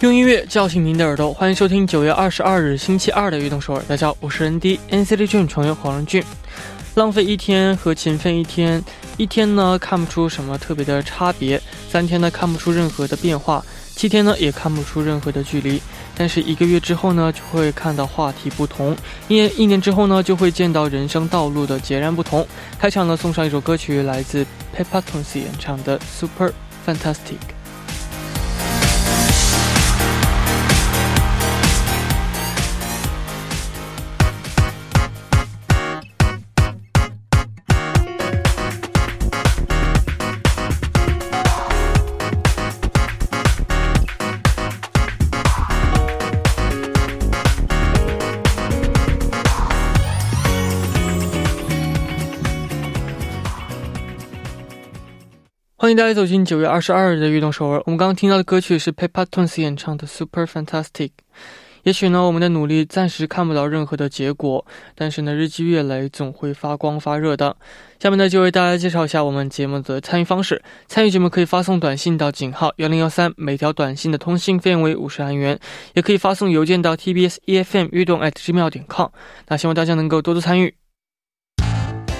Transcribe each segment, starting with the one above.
用音乐叫醒您的耳朵，欢迎收听九月二十二日星期二的《运动首尔》。大家好，我是 ND NCT 俊成员黄仁俊。浪费一天和勤奋一天，一天呢看不出什么特别的差别，三天呢看不出任何的变化，七天呢也看不出任何的距离。但是一个月之后呢，就会看到话题不同；一年一年之后呢，就会见到人生道路的截然不同。开场呢，送上一首歌曲，来自 Pepperton's 演唱的《Super Fantastic》。欢迎大家走进九月二十二日的运动首尔。我们刚刚听到的歌曲是 Pepperton's 演唱的《Super Fantastic》。也许呢，我们的努力暂时看不到任何的结果，但是呢，日积月累总会发光发热的。下面呢，就为大家介绍一下我们节目的参与方式。参与节目可以发送短信到井号幺零幺三，每条短信的通信费用为五十韩元；也可以发送邮件到 tbs efm 运动 at gmail 点 com。那希望大家能够多多参与。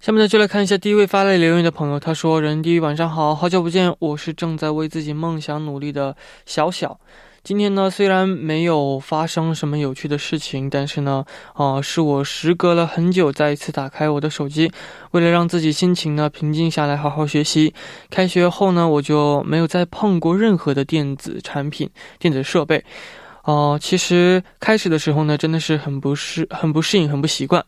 下面呢，就来看一下第一位发来留言的朋友。他说：“人第一晚上好，好久不见，我是正在为自己梦想努力的小小。今天呢，虽然没有发生什么有趣的事情，但是呢，啊，是我时隔了很久再一次打开我的手机，为了让自己心情呢平静下来，好好学习。开学后呢，我就没有再碰过任何的电子产品、电子设备。哦，其实开始的时候呢，真的是很不适、很不适应、很不习惯。”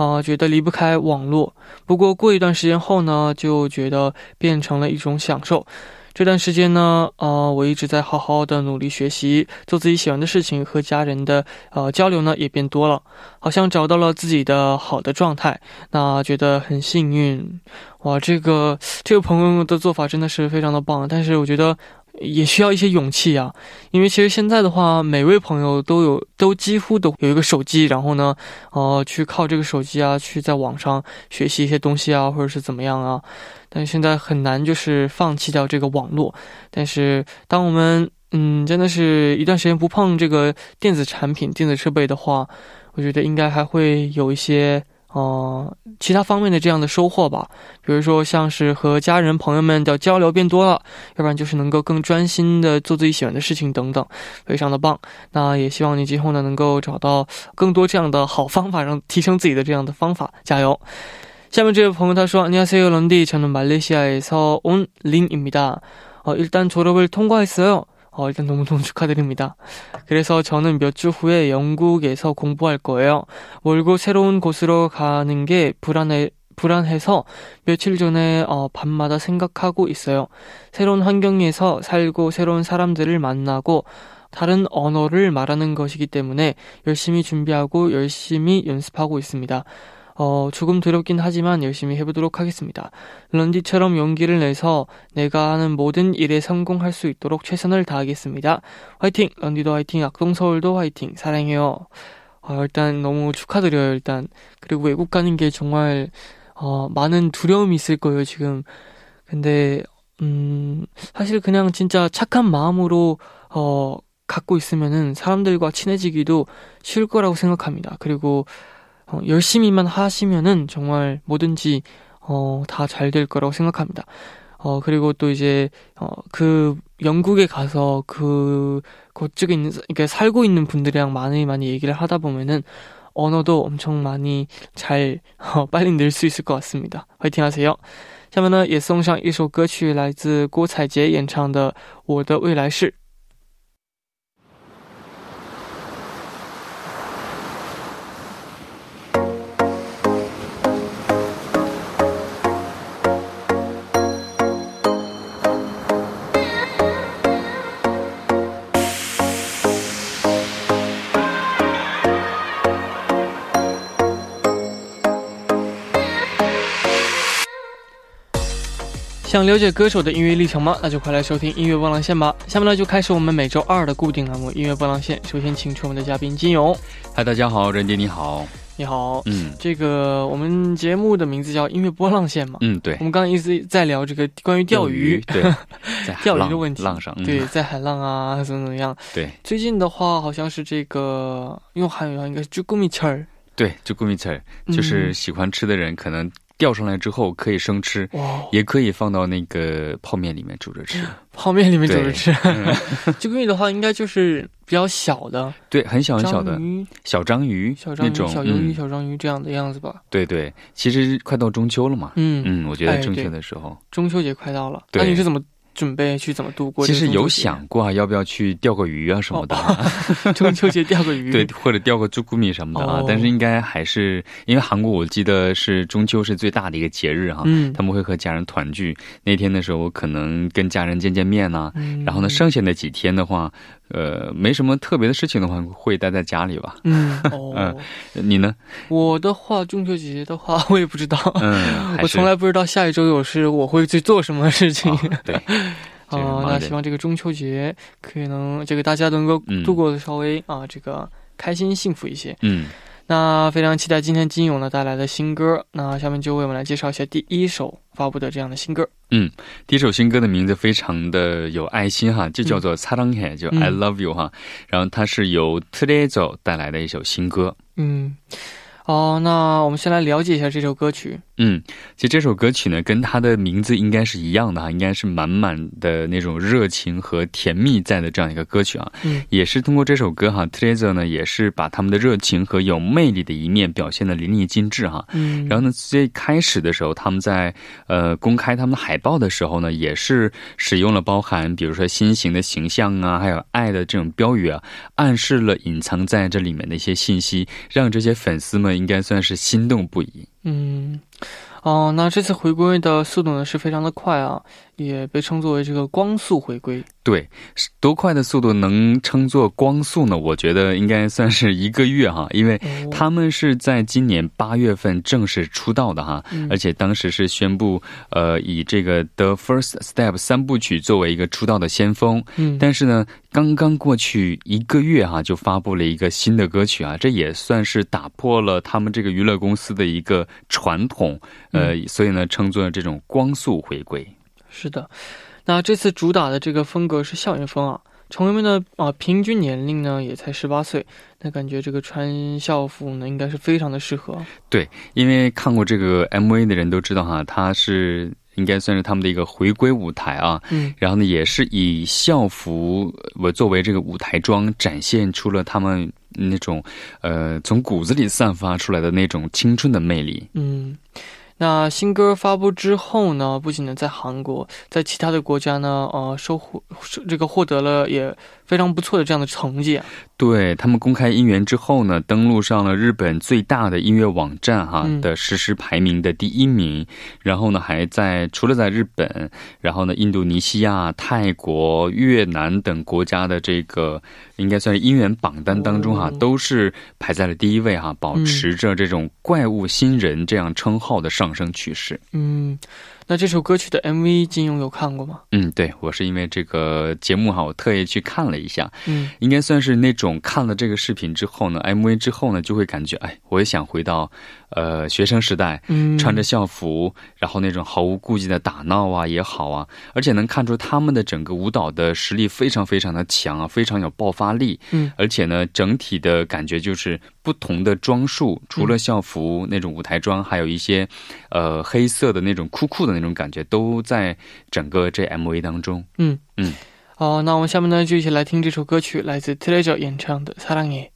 啊，觉得离不开网络。不过过一段时间后呢，就觉得变成了一种享受。这段时间呢，呃，我一直在好好的努力学习，做自己喜欢的事情，和家人的呃交流呢也变多了，好像找到了自己的好的状态。那觉得很幸运，哇，这个这个朋友的做法真的是非常的棒。但是我觉得。也需要一些勇气啊，因为其实现在的话，每位朋友都有，都几乎都有一个手机，然后呢，呃，去靠这个手机啊，去在网上学习一些东西啊，或者是怎么样啊。但是现在很难，就是放弃掉这个网络。但是当我们，嗯，真的是一段时间不碰这个电子产品、电子设备的话，我觉得应该还会有一些。哦，其他方面的这样的收获吧，比如说像是和家人朋友们的交流变多了，要不然就是能够更专心的做自己喜欢的事情等等，非常的棒。那也希望你今后呢能够找到更多这样的好方法，让提升自己的这样的方法，加油。下面这位朋友他说：“안녕하세요，런디저는말레이시아에서온린입니다 어일단졸업을통과했어요 어, 일단 너무너무 축하드립니다. 그래서 저는 몇 주 후에 영국에서 공부할 거예요. 멀고 새로운 곳으로 가는 게 불안해, 불안해서 며칠 전에 어, 밤마다 생각하고 있어요. 새로운 환경에서 살고 새로운 사람들을 만나고 다른 언어를 말하는 것이기 때문에 열심히 준비하고 열심히 연습하고 있습니다. 어, 조금 두렵긴 하지만 열심히 해보도록 하겠습니다. 런디처럼 용기를 내서 내가 하는 모든 일에 성공할 수 있도록 최선을 다하겠습니다. 화이팅! 런디도 화이팅! 악동서울도 화이팅! 사랑해요. 아, 일단 너무 축하드려요. 일단 그리고 외국 가는 게 정말 어, 많은 두려움이 있을 거예요. 지금 근데 음, 사실 그냥 진짜 착한 마음으로 어, 갖고 있으면은 사람들과 친해지기도 쉬울 거라고 생각합니다. 그리고 어, 열심히만 하시면은 정말 뭐든지 어, 다 잘 될 거라고 생각합니다. 어, 그리고 또 이제, 어, 그, 영국에 가서 그, 그쪽에 있는, 이렇게 살고 있는 분들이랑 많이 많이 얘기를 하다 보면은, 언어도 엄청 많이 잘, 어, 빨리 늘 수 있을 것 같습니다. 화이팅 하세요. 下面呢，也送上一首歌曲，来自郭采洁演唱的《我的未来式》。 想了解歌手的音乐历程吗？那就快来收听音乐波浪线吧。下面呢就开始我们每周二的固定栏目音乐波浪线。首先请出我们的嘉宾金勇。嗨，大家好，任迪你好，你好。嗯，这个我们节目的名字叫音乐波浪线嘛。嗯，对。我们刚刚一直在聊这个关于钓鱼，对，钓鱼的问题，浪上，对，在海浪啊，怎么怎么样？对。最近的话，好像是这个用韩语话应该是朱古米切儿。对，朱古米切儿就是喜欢吃的人可能。钓上来之后可以生吃，也可以放到那个泡面里面煮着吃。泡面里面煮着吃，这个鱼的话应该就是比较小的，对，很小很小的小章鱼，小章鱼、小鱿鱼、小章鱼这样的样子吧。对对，其实快到中秋了嘛，嗯。嗯，我觉得正确的时候，中秋节快到了，那你是怎么？准备去怎么度过？其实有想过啊，要不要去钓个鱼啊什么的。中秋节钓个鱼，对，或者钓个朱古米什么的啊。但是应该还是因为韩国，我记得是中秋是最大的一个节日哈。嗯。他们会和家人团聚，那天的时候可能跟家人见见面呐。嗯。然后呢，剩下的几天的话，呃，没什么特别的事情的话，会待在家里吧。嗯。哦。你呢？我的话，中秋节的话，我也不知道。嗯。我从来不知道下一周有事，我会去做什么事情。对。哦，那希望这个中秋节可能这个大家能够度过的稍微啊，这个开心幸福一些。嗯，那非常期待今天金勇呢带来的新歌。那下面就为我们来介绍一下第一首发布的这样的新歌。嗯，第一首新歌的名字非常的有爱心哈，就叫做《擦浪海》，就 I Love You 哈。然后它是由 Trezo 带来的一首新歌。嗯。哦，那我们先来了解一下这首歌曲。嗯，其实这首歌曲呢，跟它的名字应该是一样的哈，应该是满满的那种热情和甜蜜在的这样一个歌曲啊。嗯，也是通过这首歌哈 t r e z e r 呢也是把他们的热情和有魅力的一面表现的淋漓尽致哈。嗯，然后呢，最开始的时候，他们在呃公开他们的海报的时候呢，也是使用了包含比如说心形的形象啊，还有爱的这种标语啊，暗示了隐藏在这里面的一些信息，让这些粉丝们。应该算是心动不已。嗯，哦，那这次回归的速度呢是非常的快啊，也被称作为这个光速回归。对，多快的速度能称作光速呢？我觉得应该算是一个月哈，因为他们是在今年八月份正式出道的哈，而且当时是宣布呃以这个《The First Step》三部曲作为一个出道的先锋。嗯，但是呢，刚刚过去一个月哈，就发布了一个新的歌曲啊，这也算是打破了他们这个娱乐公司的一个传统，呃，所以呢，称作这种光速回归。是的。那这次主打的这个风格是校园风啊，成员们的啊平均年龄呢也才十八岁，那感觉这个穿校服呢应该是非常的适合。对，因为看过这个 MV 的人都知道哈，它是应该算是他们的一个回归舞台啊。嗯。然后呢，也是以校服我作为这个舞台装，展现出了他们那种呃从骨子里散发出来的那种青春的魅力。嗯。那新歌发布之后呢，不仅呢在韩国，在其他的国家呢，呃，收获这个获得了也非常不错的这样的成绩。对他们公开音源之后呢，登录上了日本最大的音乐网站哈的实时排名的第一名。然后呢，还在除了在日本，然后呢，印度尼西亚、泰国、越南等国家的这个应该算是音源榜单当中哈，都是排在了第一位哈，保持着这种怪物新人这样称号的上升趋势。嗯。那这首歌曲的 MV 金庸有看过吗？嗯，对我是因为这个节目哈，我特意去看了一下。嗯，应该算是那种看了这个视频之后呢，MV 之后呢，就会感觉哎，我也想回到呃学生时代，嗯，穿着校服，然后那种毫无顾忌的打闹啊也好啊，而且能看出他们的整个舞蹈的实力非常非常的强啊，非常有爆发力。嗯，而且呢，整体的感觉就是不同的装束，除了校服那种舞台装，还有一些呃黑色的那种酷酷的。那种感觉都在整个这 MV 当中。嗯嗯，好，那我们下面呢就一起来听这首歌曲，来自 Treasure 演唱的《사랑 해》。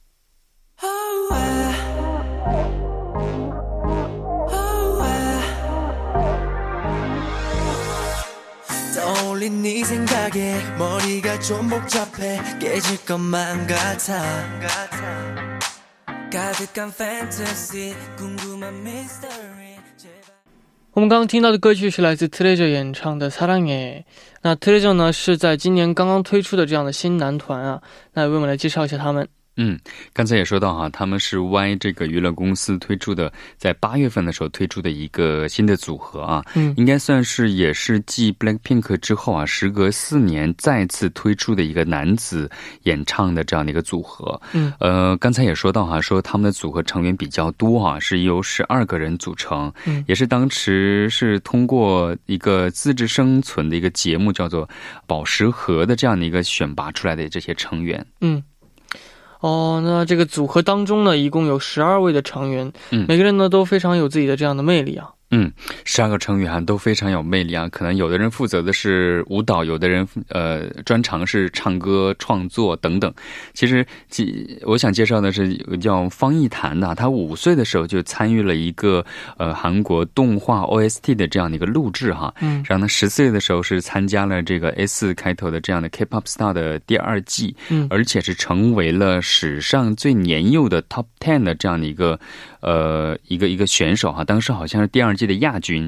我们刚刚听到的歌曲是来自 Treasure 演唱的《사랑 해》。那 Treasure 呢是在今年刚刚推出的这样的新男团啊，那为我们来介绍一下他们。 嗯，刚才也说到哈，他们是 Y 这个娱乐公司推出的，在八月份的时候推出的一个新的组合啊，嗯，应该算是也是继 Black Pink 之后啊，时隔四年再次推出的一个男子演唱的这样的一个组合。嗯，呃，刚才也说到哈，说他们的组合成员比较多哈，是由十二个人组成，嗯，也是当时是通过一个自制生存的一个节目叫做《宝石盒》的这样的一个选拔出来的这些成员。嗯。哦，那这个组合当中呢，一共有十二位的成员，嗯，每个人呢都非常有自己的这样的魅力啊。嗯，十二个成员都非常有魅力啊。可能有的人负责的是舞蹈，有的人呃专长是唱歌创作等等。其实，我想介绍的是叫方逸谈的，他五岁的时候就参与了一个呃韩国动画 OST 的这样的一个录制哈。嗯。然后呢，十岁的时候是参加了这个 S 开头的这样的 K-pop star 的第二季，嗯，而且是成为了史上最年幼的 Top Ten 的这样的一个。呃，一个一个选手哈，当时好像是第二季的亚军，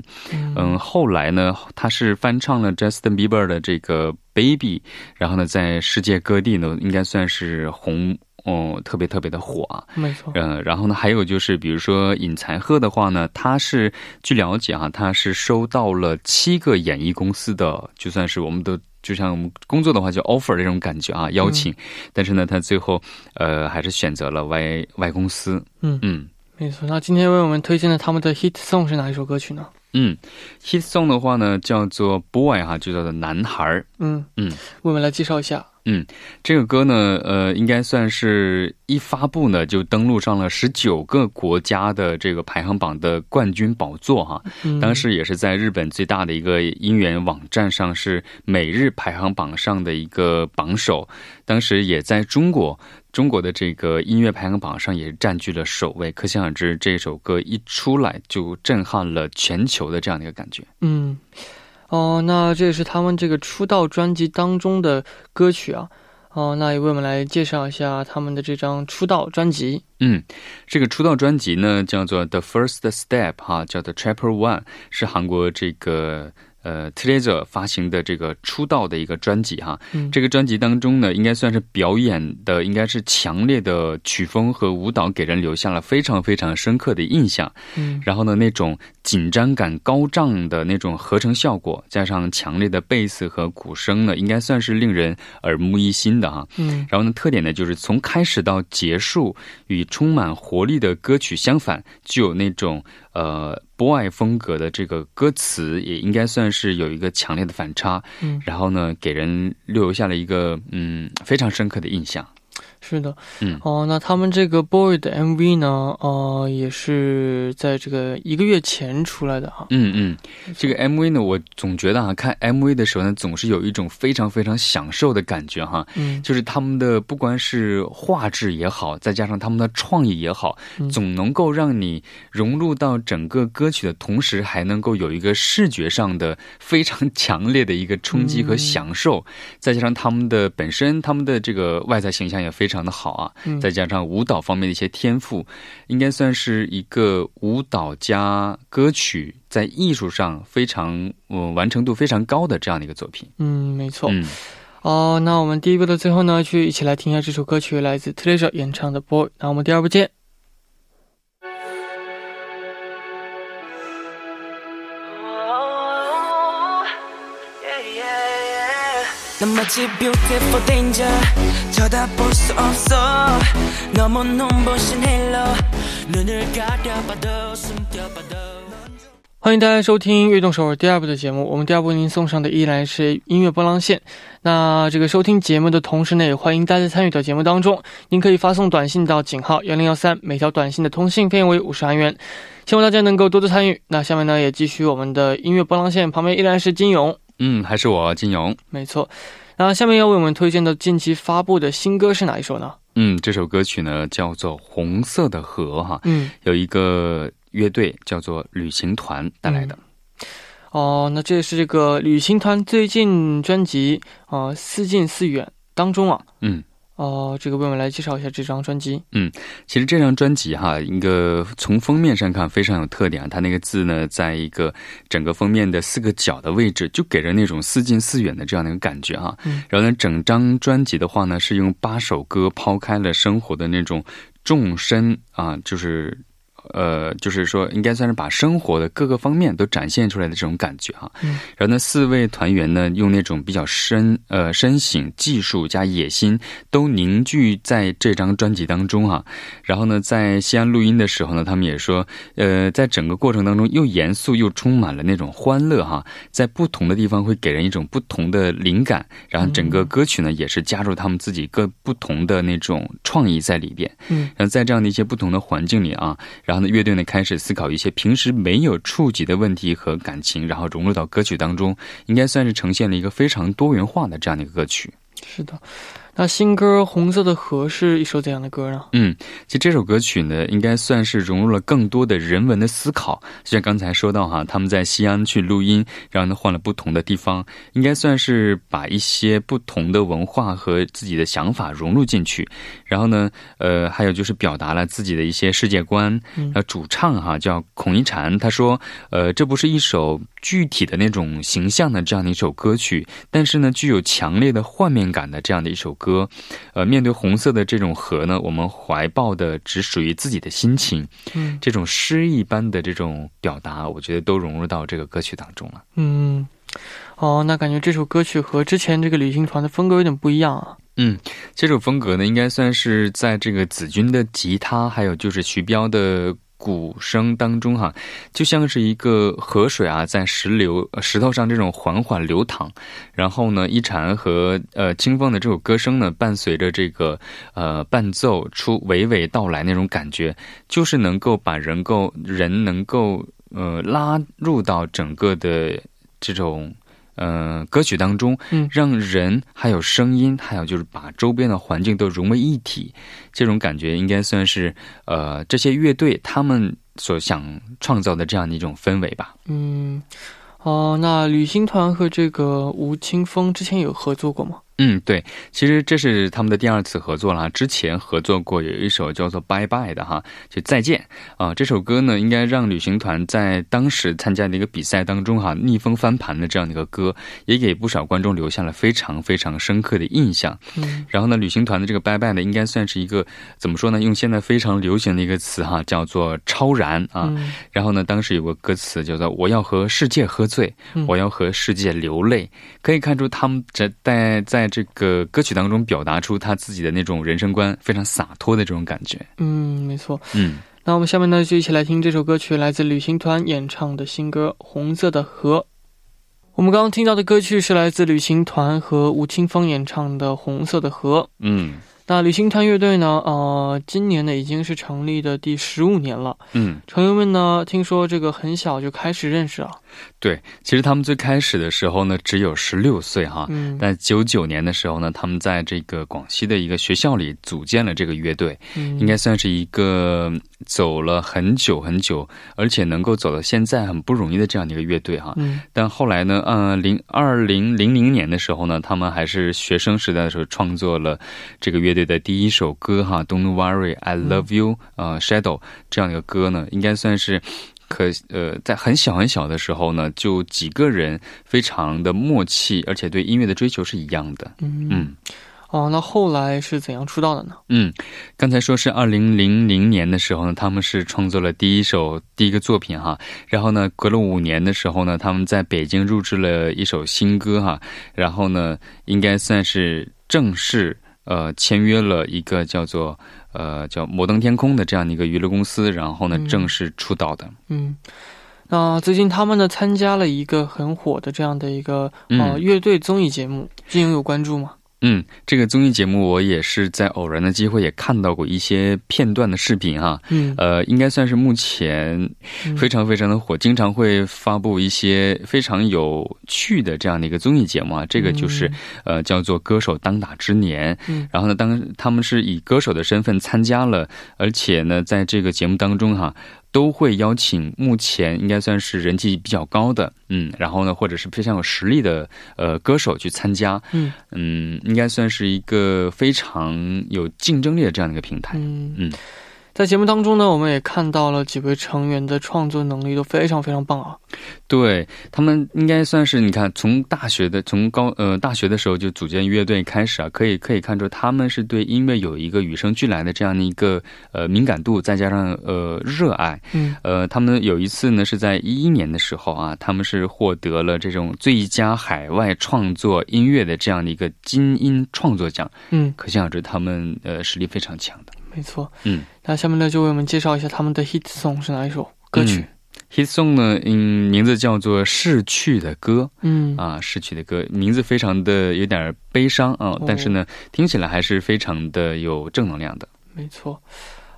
嗯，后来呢，他是翻唱了 Justin Bieber 的这个 Baby，然后呢，在世界各地呢，应该算是红哦，特别特别的火。啊，没错，嗯，然后呢，还有就是比如说尹才赫的话呢，他是据了解哈，他是收到了七个演艺公司的，就算是我们的就像我们工作的话叫 offer 这种感觉啊，邀请，但是呢，他最后呃还是选择了 Y Y 公司，嗯。嗯。没错，那今天为我们推荐的他们的 hit song 是哪一首歌曲呢？嗯，hit song 的话呢，叫做 boy 哈，就叫做男孩嗯嗯，为我们来介绍一下。嗯，这个歌呢，呃，应该算是一发布呢，就登陆上了十九个国家的这个排行榜的冠军宝座哈。当时也是在日本最大的一个音源网站上是每日排行榜上的一个榜首，当时也在中国中国的这个音乐排行榜上也占据了首位。可想而知，这首歌一出来就震撼了全球的这样的一个感觉。嗯。哦，那这也是他们这个出道专辑当中的歌曲啊。哦，那也为我们来介绍一下他们的这张出道专辑。嗯，这个出道专辑呢叫做《The First Step》哈，叫做 Chapter One，是韩国这个。呃 t r e a s e r 发行的这个出道的一个专辑哈，这个专辑当中呢，应该算是表演的，应该是强烈的曲风和舞蹈，给人留下了非常非常深刻的印象。嗯，然后呢，那种紧张感高涨的那种合成效果，加上强烈的贝斯和鼓声呢，应该算是令人耳目一新的哈。嗯，然后呢，特点呢，就是从开始到结束，与充满活力的歌曲相反，具有那种。呃，boy 风格的这个歌词也应该算是有一个强烈的反差，嗯，然后呢，给人留下了一个嗯非常深刻的印象。是的，嗯，哦，那他们这个 boy 的 MV 呢，呃，也是在这个一个月前出来的哈。嗯嗯，这个 MV 呢，我总觉得啊，看 MV 的时候呢，总是有一种非常非常享受的感觉哈。嗯，就是他们的不管是画质也好，再加上他们的创意也好，总能够让你融入到整个歌曲的同时，还能够有一个视觉上的非常 强烈的一个冲击和享受。再加上他们的本身，他们的这个外在形象也非。非常的好啊，再加上舞蹈方面的一些天赋，应该算是一个舞蹈加歌曲在艺术上非常嗯完成度非常高的这样的一个作品。嗯，没错。嗯，哦，那我们第一部的最后呢，去一起来听一下这首歌曲，来自 Treasure 演唱的《Boy》。那我们第二部见。난 마치 beautiful danger 쳐다볼 수 없어 너무 눈부신 헬로 눈을 가려봐도 숨겨봐도 欢迎大家收听《悦动首尔》第二部的节目。我们第二部为您送上的依然是音乐波浪线。那这个收听节目的同时呢，也欢迎大家参与到节目当中。您可以发送短信到井号幺零幺三，每条短信的通信费用为五十韩元。希望大家能够多多参与。那下面呢，也继续我们的音乐波浪线，旁边依然是金勇。 嗯，还是我金勇，没错。那下面要为我们推荐的近期发布的新歌是哪一首呢？嗯，这首歌曲呢叫做《红色的河》哈，嗯，有一个乐队叫做旅行团带来的。哦，那这是这个旅行团最近专辑啊《似近似远》当中啊，嗯。哦，这个为我们来介绍一下这张专辑。嗯，其实这张专辑哈，一个从封面上看非常有特点啊，它那个字呢，在一个整个封面的四个角的位置，就给人那种似近似远的这样的一个感觉哈。嗯，然后呢，整张专辑的话呢，是用八首歌抛开了生活的那种纵深啊，就是。呃，就是说，应该算是把生活的各个方面都展现出来的这种感觉哈。嗯。然后呢，四位团员呢，用那种比较深呃深省、技术加野心都凝聚在这张专辑当中哈。然后呢，在西安录音的时候呢，他们也说，呃，在整个过程当中又严肃又充满了那种欢乐哈。在不同的地方会给人一种不同的灵感。然后整个歌曲呢，也是加入他们自己各不同的那种创意在里边。嗯。然后在这样的一些不同的环境里啊，然后。乐队呢开始思考一些平时没有触及的问题和感情，然后融入到歌曲当中，应该算是呈现了一个非常多元化的这样的一个歌曲。是的。那新歌《红色的河》是一首怎样的歌呢？嗯，其实这首歌曲呢，应该算是融入了更多的人文的思考。就像刚才说到哈，他们在西安去录音，然后呢换了不同的地方，应该算是把一些不同的文化和自己的想法融入进去。然后呢，呃，还有就是表达了自己的一些世界观。呃，主唱哈叫孔一禅，他说，呃，这不是一首具体的那种形象的这样的一首歌曲，但是呢，具有强烈的画面感的这样的一首歌。歌，呃，面对红色的这种河呢，我们怀抱的只属于自己的心情，嗯，这种诗意般的这种表达，我觉得都融入到这个歌曲当中了。嗯，哦，那感觉这首歌曲和之前这个旅行团的风格有点不一样啊。嗯，这首风格呢，应该算是在这个子君的吉他，还有就是徐彪的。鼓声当中，哈，就像是一个河水啊，在石流石头上这种缓缓流淌。然后呢，一禅和呃清风的这首歌声呢，伴随着这个呃伴奏出娓娓道来那种感觉，就是能够把人够人能够呃拉入到整个的这种。呃，歌曲当中，嗯，让人还有声音，还有就是把周边的环境都融为一体，这种感觉应该算是呃这些乐队他们所想创造的这样的一种氛围吧。嗯，哦，那旅行团和这个吴青峰之前有合作过吗？嗯，对，其实这是他们的第二次合作了。之前合作过有一首叫做《Bye Bye》的哈，就再见啊。这首歌呢，应该让旅行团在当时参加的一个比赛当中哈，逆风翻盘的这样的一个歌，也给不少观众留下了非常非常深刻的印象。嗯，然后呢，旅行团的这个《Bye Bye》呢，应该算是一个怎么说呢？用现在非常流行的一个词哈，叫做超然啊。然后呢，当时有个歌词叫做“我要和世界喝醉，我要和世界流泪”，可以看出他们在在在。这个歌曲当中表达出他自己的那种人生观，非常洒脱的这种感觉。嗯，没错。嗯，那我们下面呢就一起来听这首歌曲，来自旅行团演唱的新歌《红色的河》。我们刚刚听到的歌曲是来自旅行团和吴青峰演唱的《红色的河》。嗯。那旅行团乐队呢？呃，今年呢已经是成立的第十五年了。嗯，成员们呢，听说这个很小就开始认识了。对，其实他们最开始的时候呢，只有十六岁哈。嗯。但九九年的时候呢，他们在这个广西的一个学校里组建了这个乐队。嗯。应该算是一个走了很久很久，而且能够走到现在很不容易的这样的一个乐队哈。嗯。但后来呢，呃，零二零零零年的时候呢，他们还是学生时代的时候创作了这个乐。队的第一首歌哈，Don't worry, I love you，呃，Shadow 这样一个歌呢，应该算是可呃，在很小很小的时候呢，就几个人非常的默契，而且对音乐的追求是一样的。嗯。哦，那后来是怎样出道的呢？嗯，刚才说是二零零零年的时候呢，他们是创作了第一首第一个作品哈，然后呢，隔了五年的时候呢，他们在北京录制了一首新歌哈，然后呢，应该算是正式呃签约了一个叫做呃叫摩登天空的这样的一个娱乐公司，然后呢正式出道的。嗯，那最近他们呢参加了一个很火的这样的一个呃乐队综艺节目，金勇有关注吗？嗯，这个综艺节目我也是在偶然的机会也看到过一些片段的视频哈。嗯，呃，应该算是目前非常非常的火，经常会发布一些非常有趣的这样的一个综艺节目啊。这个就是呃叫做《歌手当打之年》。嗯，然后呢，当他们是以歌手的身份参加了，而且呢，在这个节目当中哈。都会邀请目前应该算是人气比较高的，嗯，然后呢，或者是非常有实力的呃歌手去参加，嗯嗯，应该算是一个非常有竞争力的这样的一个平台，嗯嗯。在节目当中呢，我们也看到了几位成员的创作能力都非常非常棒啊。对他们应该算是你看，从大学的从高呃大学的时候就组建乐队开始啊，可以可以看出他们是对音乐有一个与生俱来的这样的一个呃敏感度，再加上呃热爱。嗯。呃，他们有一次呢是在一一年的时候啊，他们是获得了这种最佳海外创作音乐的这样的一个金音创作奖。嗯。可想而知，他们呃实力非常强的。没错，嗯，那下面呢就为我们介绍一下他们的 hit song 是哪一首歌曲？hit song 呢，嗯，名字叫做《逝去的歌》，嗯。啊，逝去的歌，名字非常的有点悲伤啊，但是呢，听起来还是非常的有正能量的。没错。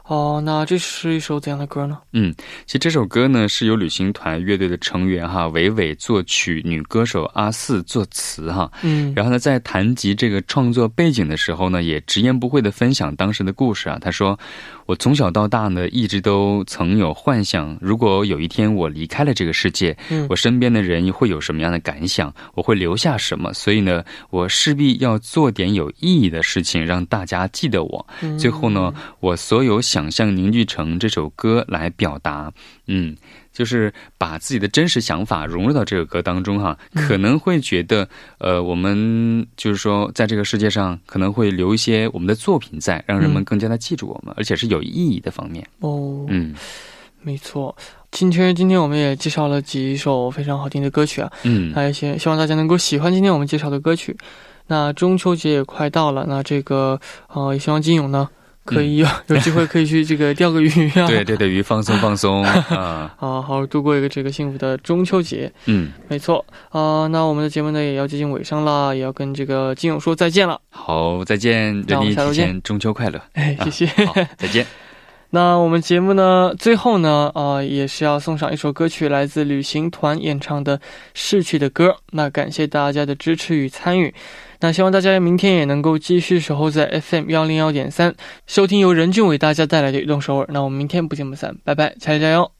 哦，那这是一首怎样的歌呢？嗯，其实这首歌呢是由旅行团乐队的成员哈伟伟作曲，女歌手阿四作词哈。嗯，然后呢，在谈及这个创作背景的时候呢，也直言不讳的分享当时的故事啊。他说：“我从小到大呢，一直都曾有幻想，如果有一天我离开了这个世界，我身边的人会有什么样的感想？我会留下什么？所以呢，我势必要做点有意义的事情，让大家记得我。最后呢，我所有想。”想象凝聚成这首歌来表达，嗯，就是把自己的真实想法融入到这个歌当中哈，可能会觉得，呃，我们就是说，在这个世界上可能会留一些我们的作品在，让人们更加的记住我们，而且是有意义的方面。哦，嗯，没错。今天今天我们也介绍了几首非常好听的歌曲啊，嗯，还有一些希望大家能够喜欢今天我们介绍的歌曲。那中秋节也快到了，那这个呃，也希望金勇呢。可以有有机会可以去这个钓个鱼啊！对 对对，鱼放松 放松啊！好好度过一个这个幸福的中秋节。嗯，没错啊。那我们的节目呢也要接近尾声了，也要跟这个金勇说再见了。好，再见，祝你提前中秋快乐！哎，谢谢，再见。那我们节目呢最后呢啊也是要送上一首歌曲，来自旅行团演唱的《逝去的歌》。那感谢大家的支持与参与。那希望大家明天也能够继续守候在 FM 幺零幺点三，收听由任俊为大家带来的《移动首尔》。那我们明天不见不散，拜拜，加油加油！